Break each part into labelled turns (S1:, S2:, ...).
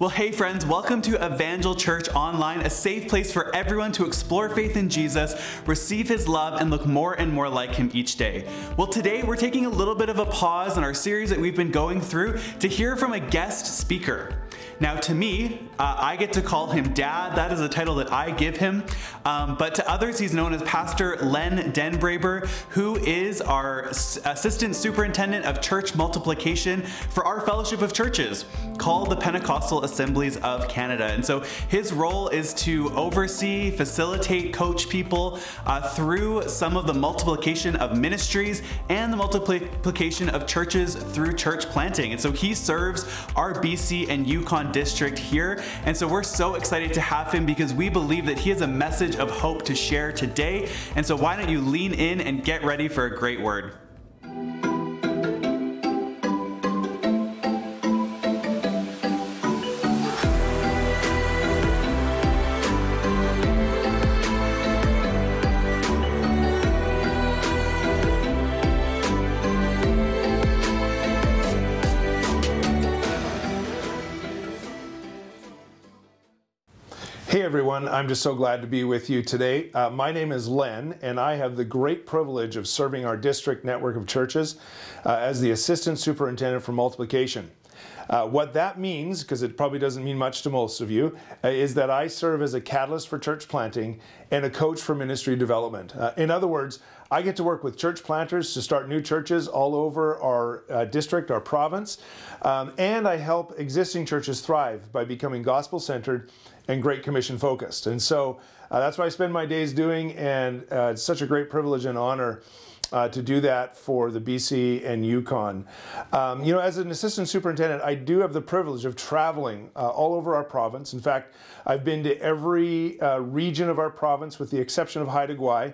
S1: Well, hey, friends, welcome to Evangel Church Online, a safe place for everyone to explore faith in Jesus, receive his love, and look more and more like him each day. Well, today we're taking a little bit of a pause in our series that we've been going through to hear from a guest speaker. Now, to me, uh, I get to call him Dad. That is a title that I give him. Um, but to others, he's known as Pastor Len DenBraber, who is our Assistant Superintendent of Church Multiplication for our Fellowship of Churches called the Pentecostal Assemblies of Canada. And so his role is to oversee, facilitate, coach people uh, through some of the multiplication of ministries and the multiplication of churches through church planting. And so he serves our BC and Yukon district here. And so we're so excited to have him because we believe that he has a message of hope to share today. And so why don't you lean in and get ready for a great word?
S2: Everyone, I'm just so glad to be with you today. Uh, my name is Len, and I have the great privilege of serving our district network of churches uh, as the Assistant Superintendent for Multiplication. Uh, what that means, because it probably doesn't mean much to most of you, uh, is that I serve as a catalyst for church planting and a coach for ministry development. Uh, in other words, I get to work with church planters to start new churches all over our uh, district, our province, um, and I help existing churches thrive by becoming gospel centered and Great Commission focused. And so uh, that's what I spend my days doing, and it's such a great privilege and honor. Uh, to do that for the BC and Yukon. Um, you know, as an assistant superintendent, I do have the privilege of traveling uh, all over our province. In fact, I've been to every uh, region of our province with the exception of Haida Gwaii.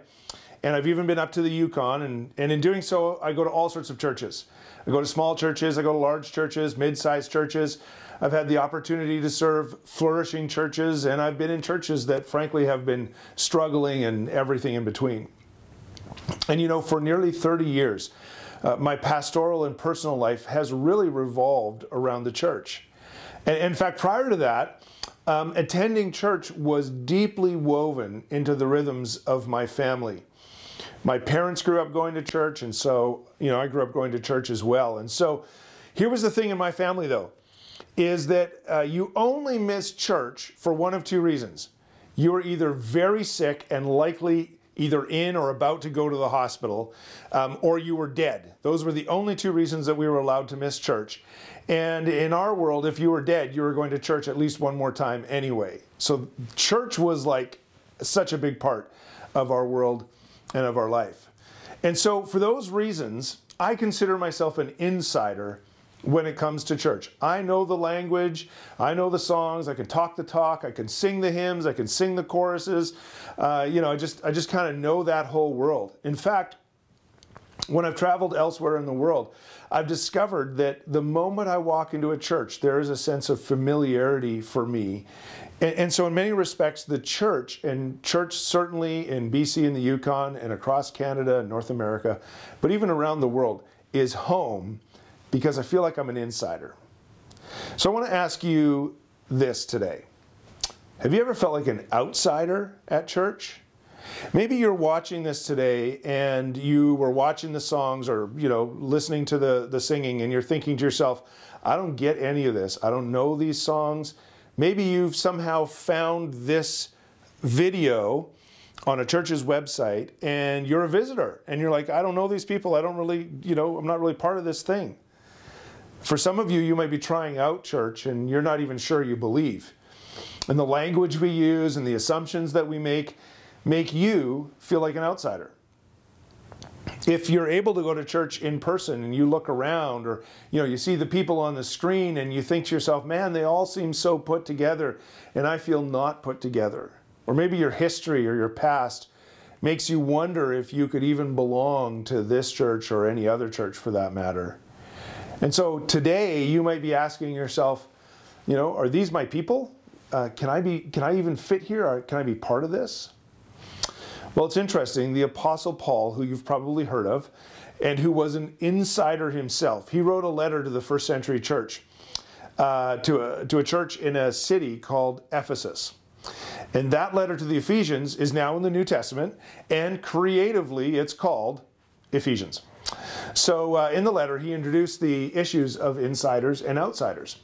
S2: And I've even been up to the Yukon, and, and in doing so, I go to all sorts of churches. I go to small churches, I go to large churches, mid sized churches. I've had the opportunity to serve flourishing churches, and I've been in churches that frankly have been struggling and everything in between. And you know, for nearly 30 years, uh, my pastoral and personal life has really revolved around the church. And in fact, prior to that, um, attending church was deeply woven into the rhythms of my family. My parents grew up going to church, and so, you know, I grew up going to church as well. And so, here was the thing in my family, though is that uh, you only miss church for one of two reasons. You are either very sick and likely either in or about to go to the hospital, um, or you were dead. Those were the only two reasons that we were allowed to miss church. And in our world, if you were dead, you were going to church at least one more time anyway. So church was like such a big part of our world and of our life. And so, for those reasons, I consider myself an insider when it comes to church. I know the language, I know the songs, I can talk the talk, I can sing the hymns, I can sing the choruses. Uh, you know, I just I just kind of know that whole world. In fact, when I've traveled elsewhere in the world, I've discovered that the moment I walk into a church, there is a sense of familiarity for me. And, and, so, in many respects, the church, and church certainly in BC and the Yukon and across Canada and North America, but even around the world, is home because I feel like I'm an insider. So I want to ask you this today. Have you ever felt like an outsider at church? Maybe you're watching this today and you were watching the songs or you know listening to the, the singing and you're thinking to yourself, I don't get any of this. I don't know these songs. Maybe you've somehow found this video on a church's website and you're a visitor and you're like, I don't know these people. I don't really, you know, I'm not really part of this thing. For some of you, you may be trying out church and you're not even sure you believe. And the language we use and the assumptions that we make make you feel like an outsider. If you're able to go to church in person and you look around or you know you see the people on the screen and you think to yourself, "Man, they all seem so put together and I feel not put together." Or maybe your history or your past makes you wonder if you could even belong to this church or any other church for that matter. And so today you might be asking yourself, you know, are these my people? Uh, can I be? Can I even fit here? Can I be part of this? Well, it's interesting. The Apostle Paul, who you've probably heard of, and who was an insider himself, he wrote a letter to the first century church. uh, to, a, to a church in a city called Ephesus. And that letter to the Ephesians is now in the New Testament, and creatively it's called Ephesians. So, uh, in the letter, he introduced the issues of insiders and outsiders,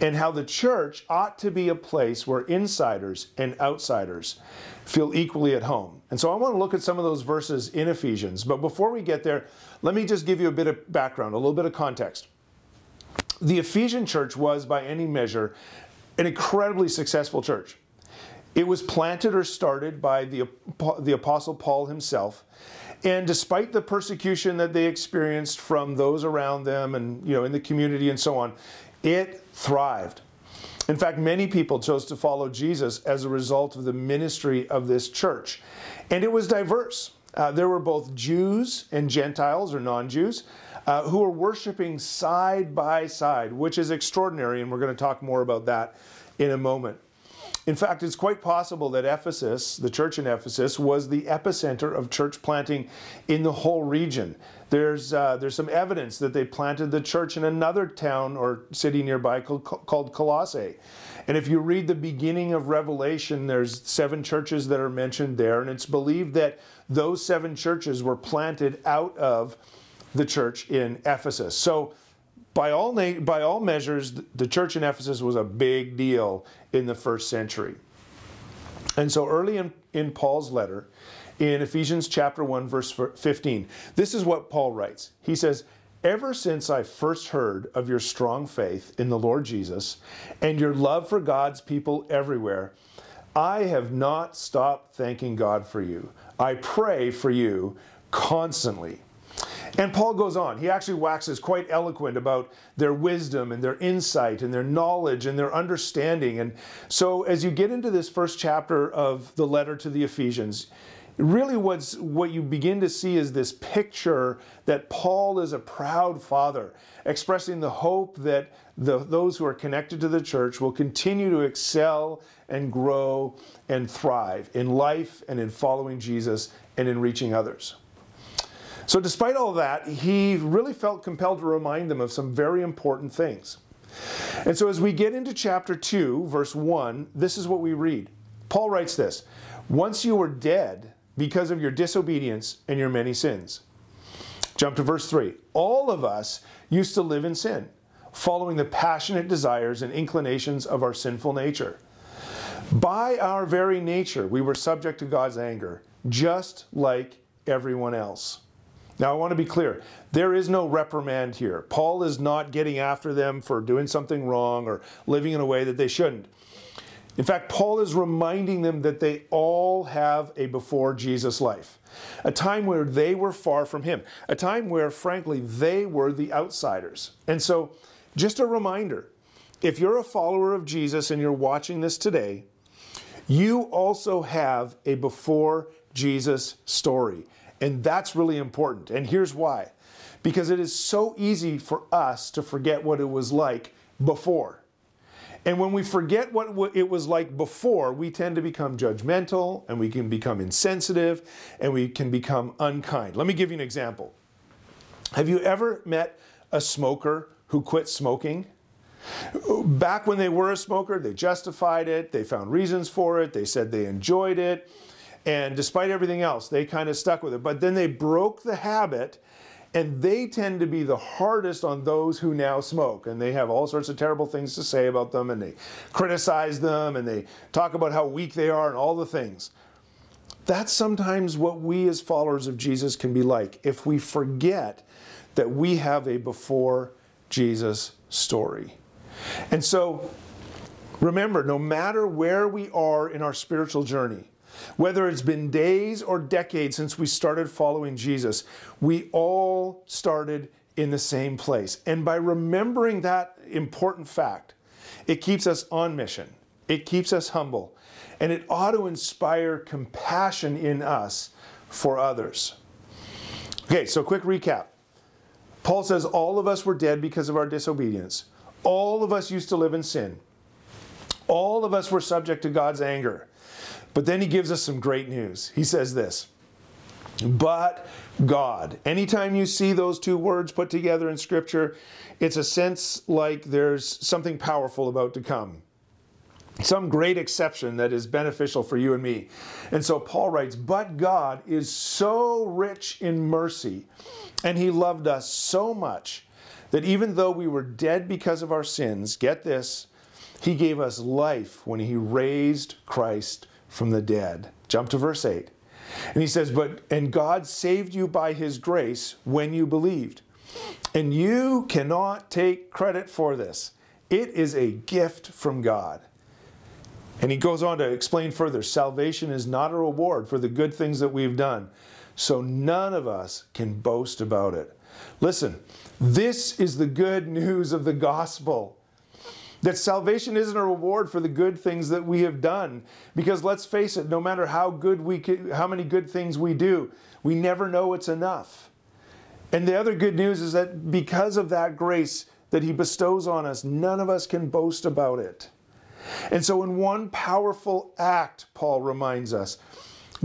S2: and how the church ought to be a place where insiders and outsiders feel equally at home. And so, I want to look at some of those verses in Ephesians. But before we get there, let me just give you a bit of background, a little bit of context. The Ephesian church was, by any measure, an incredibly successful church. It was planted or started by the, the Apostle Paul himself. And despite the persecution that they experienced from those around them and you know in the community and so on, it thrived. In fact, many people chose to follow Jesus as a result of the ministry of this church. And it was diverse. Uh, there were both Jews and Gentiles or non Jews uh, who were worshiping side by side, which is extraordinary. And we're going to talk more about that in a moment. In fact, it's quite possible that Ephesus, the church in Ephesus, was the epicenter of church planting in the whole region. There's, uh, there's some evidence that they planted the church in another town or city nearby called, called Colossae. And if you read the beginning of Revelation, there's seven churches that are mentioned there, and it's believed that those seven churches were planted out of the church in Ephesus. So by all, na- by all measures, the church in Ephesus was a big deal in the first century. And so early in, in Paul's letter, in Ephesians chapter 1, verse 15, this is what Paul writes. He says, Ever since I first heard of your strong faith in the Lord Jesus and your love for God's people everywhere, I have not stopped thanking God for you. I pray for you constantly. And Paul goes on. He actually waxes quite eloquent about their wisdom and their insight and their knowledge and their understanding. And so, as you get into this first chapter of the letter to the Ephesians, really what's what you begin to see is this picture that Paul is a proud father, expressing the hope that the, those who are connected to the church will continue to excel and grow and thrive in life and in following Jesus and in reaching others. So, despite all that, he really felt compelled to remind them of some very important things. And so, as we get into chapter 2, verse 1, this is what we read. Paul writes this Once you were dead because of your disobedience and your many sins. Jump to verse 3. All of us used to live in sin, following the passionate desires and inclinations of our sinful nature. By our very nature, we were subject to God's anger, just like everyone else. Now, I want to be clear. There is no reprimand here. Paul is not getting after them for doing something wrong or living in a way that they shouldn't. In fact, Paul is reminding them that they all have a before Jesus life, a time where they were far from him, a time where, frankly, they were the outsiders. And so, just a reminder if you're a follower of Jesus and you're watching this today, you also have a before Jesus story. And that's really important. And here's why because it is so easy for us to forget what it was like before. And when we forget what it was like before, we tend to become judgmental and we can become insensitive and we can become unkind. Let me give you an example. Have you ever met a smoker who quit smoking? Back when they were a smoker, they justified it, they found reasons for it, they said they enjoyed it, and despite everything else, they kind of stuck with it. But then they broke the habit, and they tend to be the hardest on those who now smoke. And they have all sorts of terrible things to say about them, and they criticize them, and they talk about how weak they are, and all the things. That's sometimes what we as followers of Jesus can be like if we forget that we have a before Jesus story. And so, remember, no matter where we are in our spiritual journey, whether it's been days or decades since we started following Jesus, we all started in the same place. And by remembering that important fact, it keeps us on mission, it keeps us humble, and it ought to inspire compassion in us for others. Okay, so quick recap. Paul says all of us were dead because of our disobedience. All of us used to live in sin. All of us were subject to God's anger. But then he gives us some great news. He says this But God. Anytime you see those two words put together in Scripture, it's a sense like there's something powerful about to come. Some great exception that is beneficial for you and me. And so Paul writes, But God is so rich in mercy, and He loved us so much that even though we were dead because of our sins, get this, He gave us life when He raised Christ from the dead. Jump to verse 8. And he says, But and God saved you by his grace when you believed. And you cannot take credit for this. It is a gift from God. And he goes on to explain further salvation is not a reward for the good things that we've done. So none of us can boast about it. Listen, this is the good news of the gospel. That salvation isn't a reward for the good things that we have done. Because let's face it, no matter how good we can, how many good things we do, we never know it's enough. And the other good news is that because of that grace that he bestows on us, none of us can boast about it. And so, in one powerful act, Paul reminds us,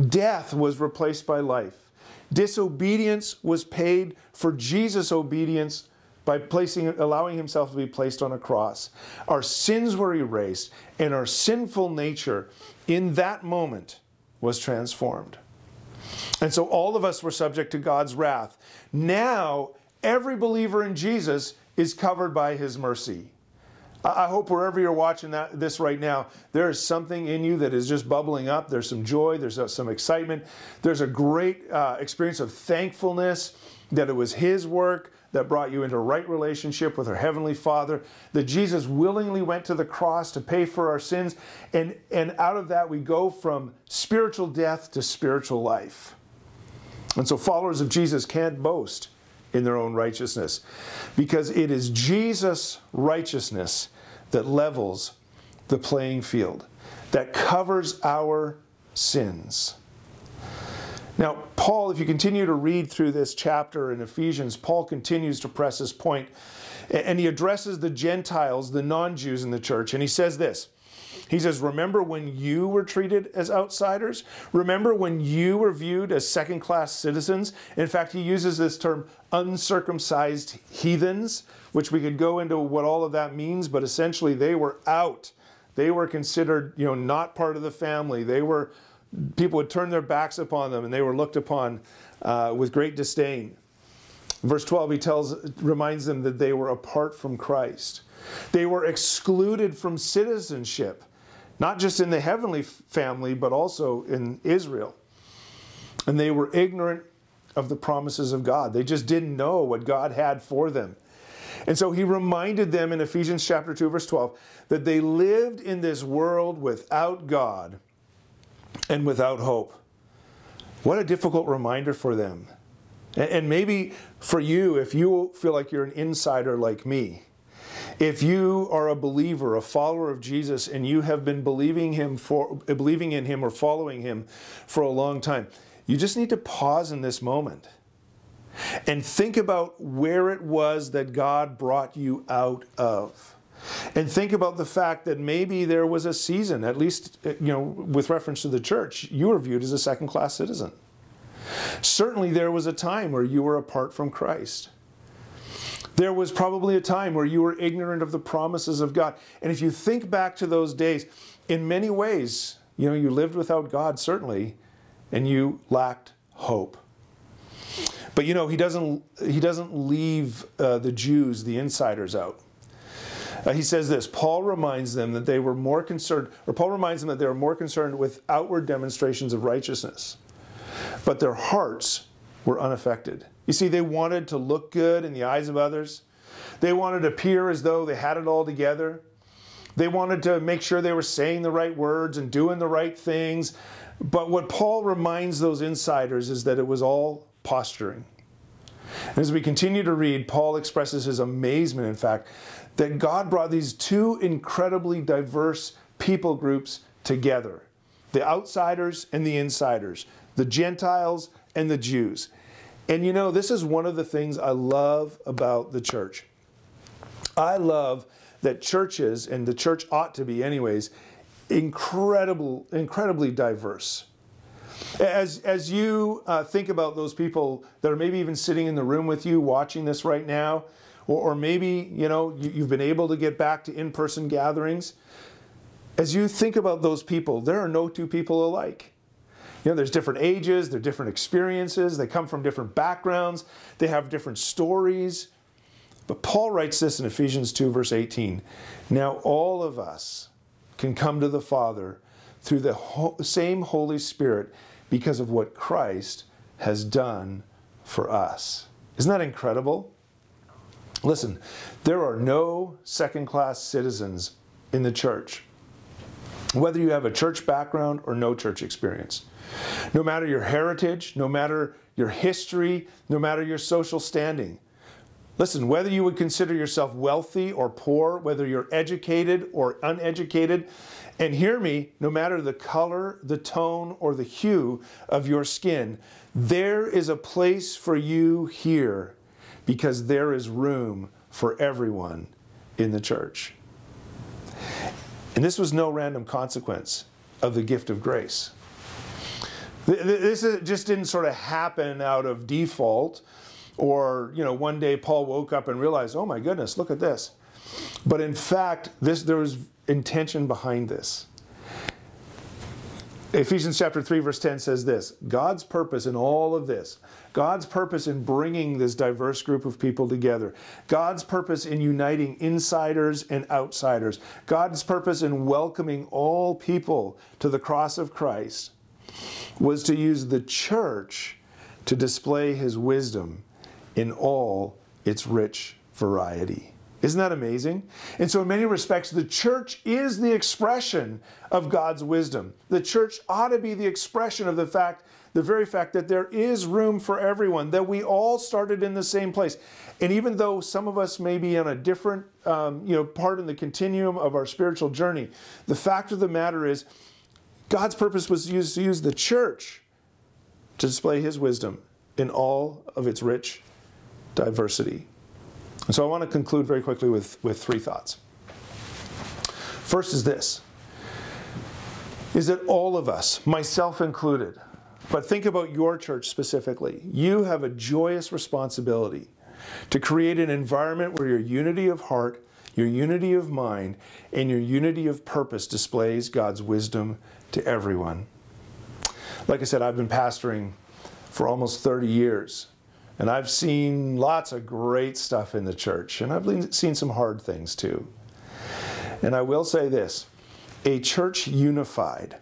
S2: death was replaced by life. Disobedience was paid for Jesus' obedience by placing, allowing himself to be placed on a cross. Our sins were erased, and our sinful nature in that moment was transformed. And so all of us were subject to God's wrath. Now, every believer in Jesus is covered by his mercy. I hope wherever you're watching that, this right now, there is something in you that is just bubbling up. There's some joy, there's some excitement, there's a great uh, experience of thankfulness that it was His work, that brought you into right relationship with our Heavenly Father, that Jesus willingly went to the cross to pay for our sins, and, and out of that we go from spiritual death to spiritual life. And so followers of Jesus can't boast in their own righteousness because it is Jesus' righteousness that levels the playing field, that covers our sins. Now, Paul, if you continue to read through this chapter in Ephesians, Paul continues to press his point, and he addresses the Gentiles, the non Jews in the church, and he says this. He says, Remember when you were treated as outsiders? Remember when you were viewed as second class citizens? In fact, he uses this term uncircumcised heathens, which we could go into what all of that means, but essentially they were out. They were considered, you know, not part of the family. They were people would turn their backs upon them and they were looked upon uh, with great disdain. Verse 12, he tells, reminds them that they were apart from Christ. They were excluded from citizenship, not just in the heavenly family, but also in Israel. And they were ignorant of the promises of God. They just didn't know what God had for them. And so he reminded them in Ephesians chapter 2 verse 12 that they lived in this world without God and without hope. What a difficult reminder for them. And maybe for you, if you feel like you're an insider like me, if you are a believer, a follower of Jesus, and you have been believing him for believing in him or following him for a long time, you just need to pause in this moment and think about where it was that God brought you out of. And think about the fact that maybe there was a season, at least you know, with reference to the church, you were viewed as a second class citizen. Certainly there was a time where you were apart from Christ. There was probably a time where you were ignorant of the promises of God. And if you think back to those days, in many ways, you know, you lived without God, certainly, and you lacked hope. But you know, he doesn't, he doesn't leave uh, the Jews, the insiders, out. Uh, he says this Paul reminds them that they were more concerned, or Paul reminds them that they were more concerned with outward demonstrations of righteousness, but their hearts were unaffected. You see, they wanted to look good in the eyes of others, they wanted to appear as though they had it all together. They wanted to make sure they were saying the right words and doing the right things. But what Paul reminds those insiders is that it was all posturing. And as we continue to read, Paul expresses his amazement, in fact, that God brought these two incredibly diverse people groups together the outsiders and the insiders, the Gentiles and the Jews. And you know, this is one of the things I love about the church. I love that churches, and the church ought to be, anyways, incredible, incredibly diverse. As, as you uh, think about those people that are maybe even sitting in the room with you watching this right now, or, or maybe you know you, you've been able to get back to in-person gatherings, as you think about those people, there are no two people alike. You know, there's different ages, there're different experiences, they come from different backgrounds, they have different stories. But Paul writes this in Ephesians 2, verse 18. Now, all of us can come to the Father through the ho- same Holy Spirit because of what Christ has done for us. Isn't that incredible? Listen, there are no second class citizens in the church, whether you have a church background or no church experience. No matter your heritage, no matter your history, no matter your social standing. Listen, whether you would consider yourself wealthy or poor, whether you're educated or uneducated, and hear me, no matter the color, the tone, or the hue of your skin, there is a place for you here because there is room for everyone in the church. And this was no random consequence of the gift of grace. This just didn't sort of happen out of default, or you know, one day Paul woke up and realized, "Oh my goodness, look at this." But in fact, this there was intention behind this. Ephesians chapter 3 verse 10 says this, God's purpose in all of this, God's purpose in bringing this diverse group of people together, God's purpose in uniting insiders and outsiders, God's purpose in welcoming all people to the cross of Christ was to use the church to display his wisdom in all its rich variety. Isn't that amazing? And so, in many respects, the church is the expression of God's wisdom. The church ought to be the expression of the fact, the very fact that there is room for everyone, that we all started in the same place. And even though some of us may be on a different, um, you know, part in the continuum of our spiritual journey, the fact of the matter is, God's purpose was to use the church to display his wisdom in all of its rich diversity. And so I want to conclude very quickly with, with three thoughts. First is this is that all of us, myself included, but think about your church specifically, you have a joyous responsibility to create an environment where your unity of heart, your unity of mind, and your unity of purpose displays God's wisdom to everyone. Like I said, I've been pastoring for almost 30 years. And I've seen lots of great stuff in the church, and I've seen some hard things too. And I will say this a church unified,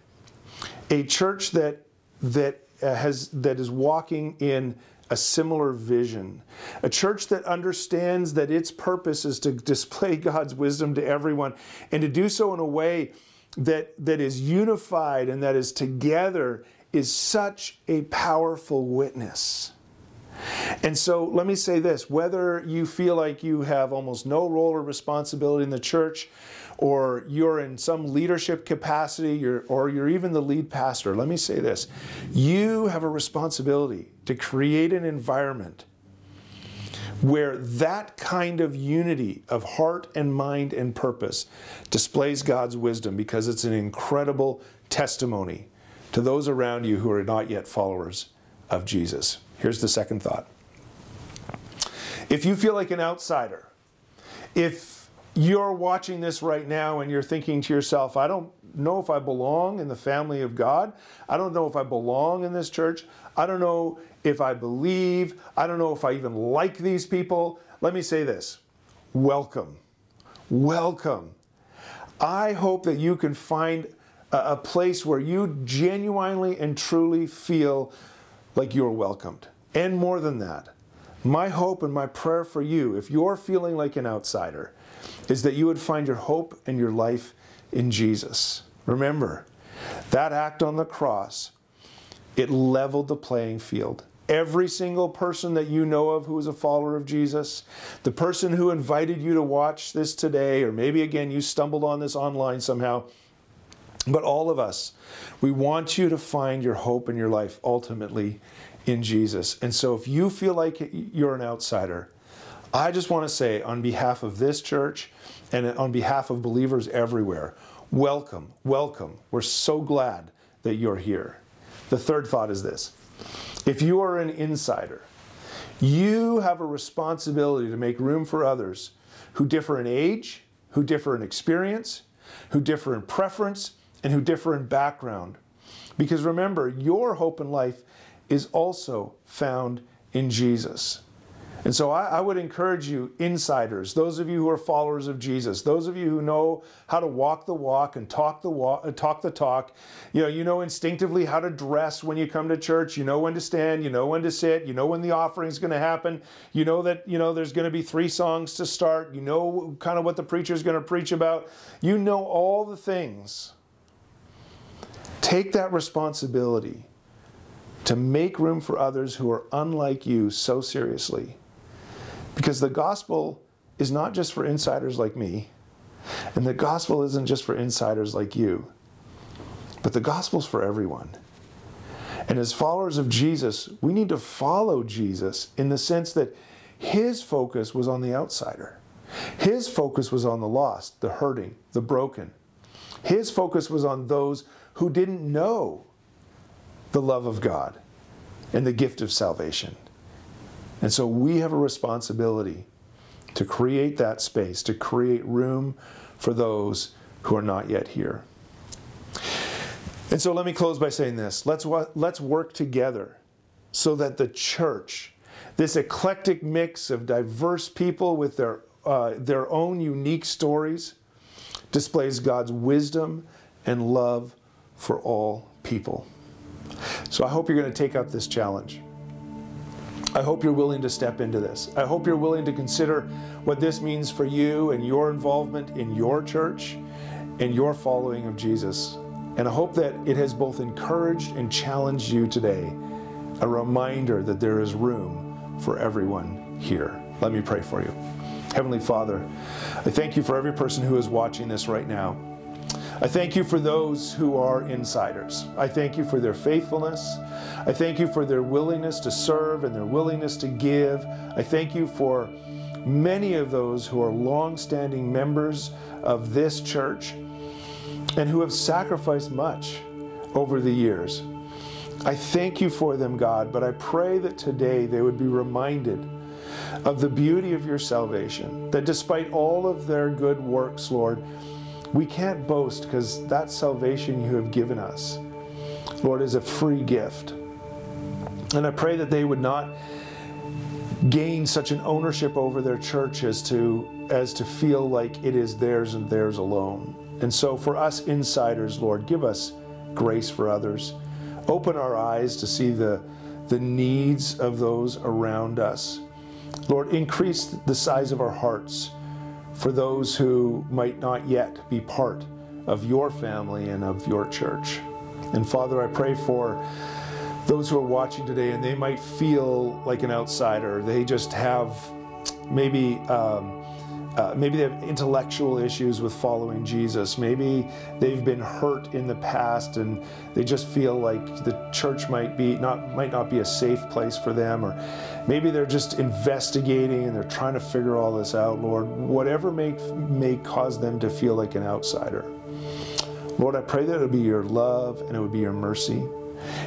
S2: a church that, that, uh, has, that is walking in a similar vision, a church that understands that its purpose is to display God's wisdom to everyone and to do so in a way that, that is unified and that is together is such a powerful witness. And so let me say this whether you feel like you have almost no role or responsibility in the church, or you're in some leadership capacity, you're, or you're even the lead pastor, let me say this. You have a responsibility to create an environment where that kind of unity of heart and mind and purpose displays God's wisdom because it's an incredible testimony to those around you who are not yet followers of Jesus. Here's the second thought. If you feel like an outsider, if you're watching this right now and you're thinking to yourself, I don't know if I belong in the family of God. I don't know if I belong in this church. I don't know if I believe. I don't know if I even like these people. Let me say this welcome. Welcome. I hope that you can find a, place where you genuinely and truly feel like you're welcomed. And more than that, my hope and my prayer for you, if you're feeling like an outsider, is that you would find your hope and your life in Jesus. Remember, that act on the cross, it leveled the playing field. Every single person that you know of who is a follower of Jesus, the person who invited you to watch this today, or maybe again you stumbled on this online somehow, but all of us, we want you to find your hope in your life ultimately in Jesus. And so if you feel like you're an outsider, I just want to say, on behalf of this church and on behalf of believers everywhere, welcome, welcome. We're so glad that you're here. the third thought is this if you are an insider, you have a responsibility to make room for others who differ in age, who differ in experience, who differ in preference, and who differ in background. Because remember, your hope in life is also found in Jesus. And so I, I, would encourage you, insiders, those of you who are followers of Jesus, those of you who know how to walk the walk and talk the walk, uh, talk the talk. You know, you know instinctively how to dress when you come to church. You know when to stand. You know when to sit. You know when the offering is going to happen. You know that you know there's going to be three songs to start. You know kind of what the preacher is going to preach about. You know all the things. Take that responsibility to make room for others who are unlike you so seriously because the gospel is not just for insiders like me, and the gospel isn't just for insiders like you, but the gospel's for everyone. And as followers of Jesus, we need to follow Jesus in the sense that his focus was on the outsider. His focus was on the lost, the hurting, the broken. His focus was on those who didn't know the love of God and the gift of salvation. And so we have a responsibility to create that space, to create room for those who are not yet here. And so let me close by saying this let's, let's work together so that the church, this eclectic mix of diverse people with their, uh, their own unique stories, displays God's wisdom and love for all people. So I hope you're going to take up this challenge. I hope you're willing to step into this. I hope you're willing to consider what this means for you and your involvement in your church and your following of Jesus. And I hope that it has both encouraged and challenged you today, a reminder that there is room for everyone here. Let me pray for you. Heavenly Father, I thank you for every person who is watching this right now. I thank you for those who are insiders. I thank you for their faithfulness. I thank you for their willingness to serve and their willingness to give. I thank you for many of those who are long-standing members of this church and who have sacrificed much over the years. I thank you for them, God, but I pray that today they would be reminded of the beauty of your salvation, that despite all of their good works, Lord, we can't boast because that salvation you have given us, Lord, is a free gift. And I pray that they would not gain such an ownership over their church as to as to feel like it is theirs and theirs alone. And so for us insiders, Lord, give us grace for others. Open our eyes to see the the needs of those around us. Lord, increase the size of our hearts for those who might not yet be part of your family and of your church. And Father, I pray for those who are watching today and they might feel like an outsider. They just have maybe. Um, uh, maybe they have intellectual issues with following Jesus. Maybe they've been hurt in the past and they just feel like the church might be not might not be a safe place for them or maybe they're just investigating and they're trying to figure all this out, Lord. Whatever may may cause them to feel like an outsider. Lord, I pray that it would be your love and it would be your mercy.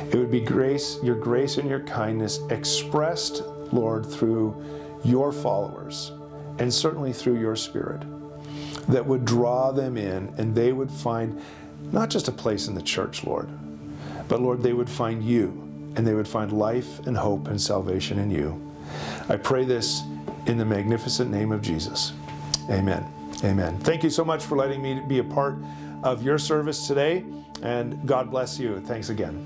S2: It would be grace, your grace and your kindness expressed, Lord, through your followers and certainly through your Spirit that would draw them in and they would find not just a place in the church, Lord, but Lord, they would find you and they would find life and hope and salvation in you. I pray this in the magnificent name of Jesus. Amen. Amen. Thank you so much for letting me be a part of your service today, and God bless you. Thanks again.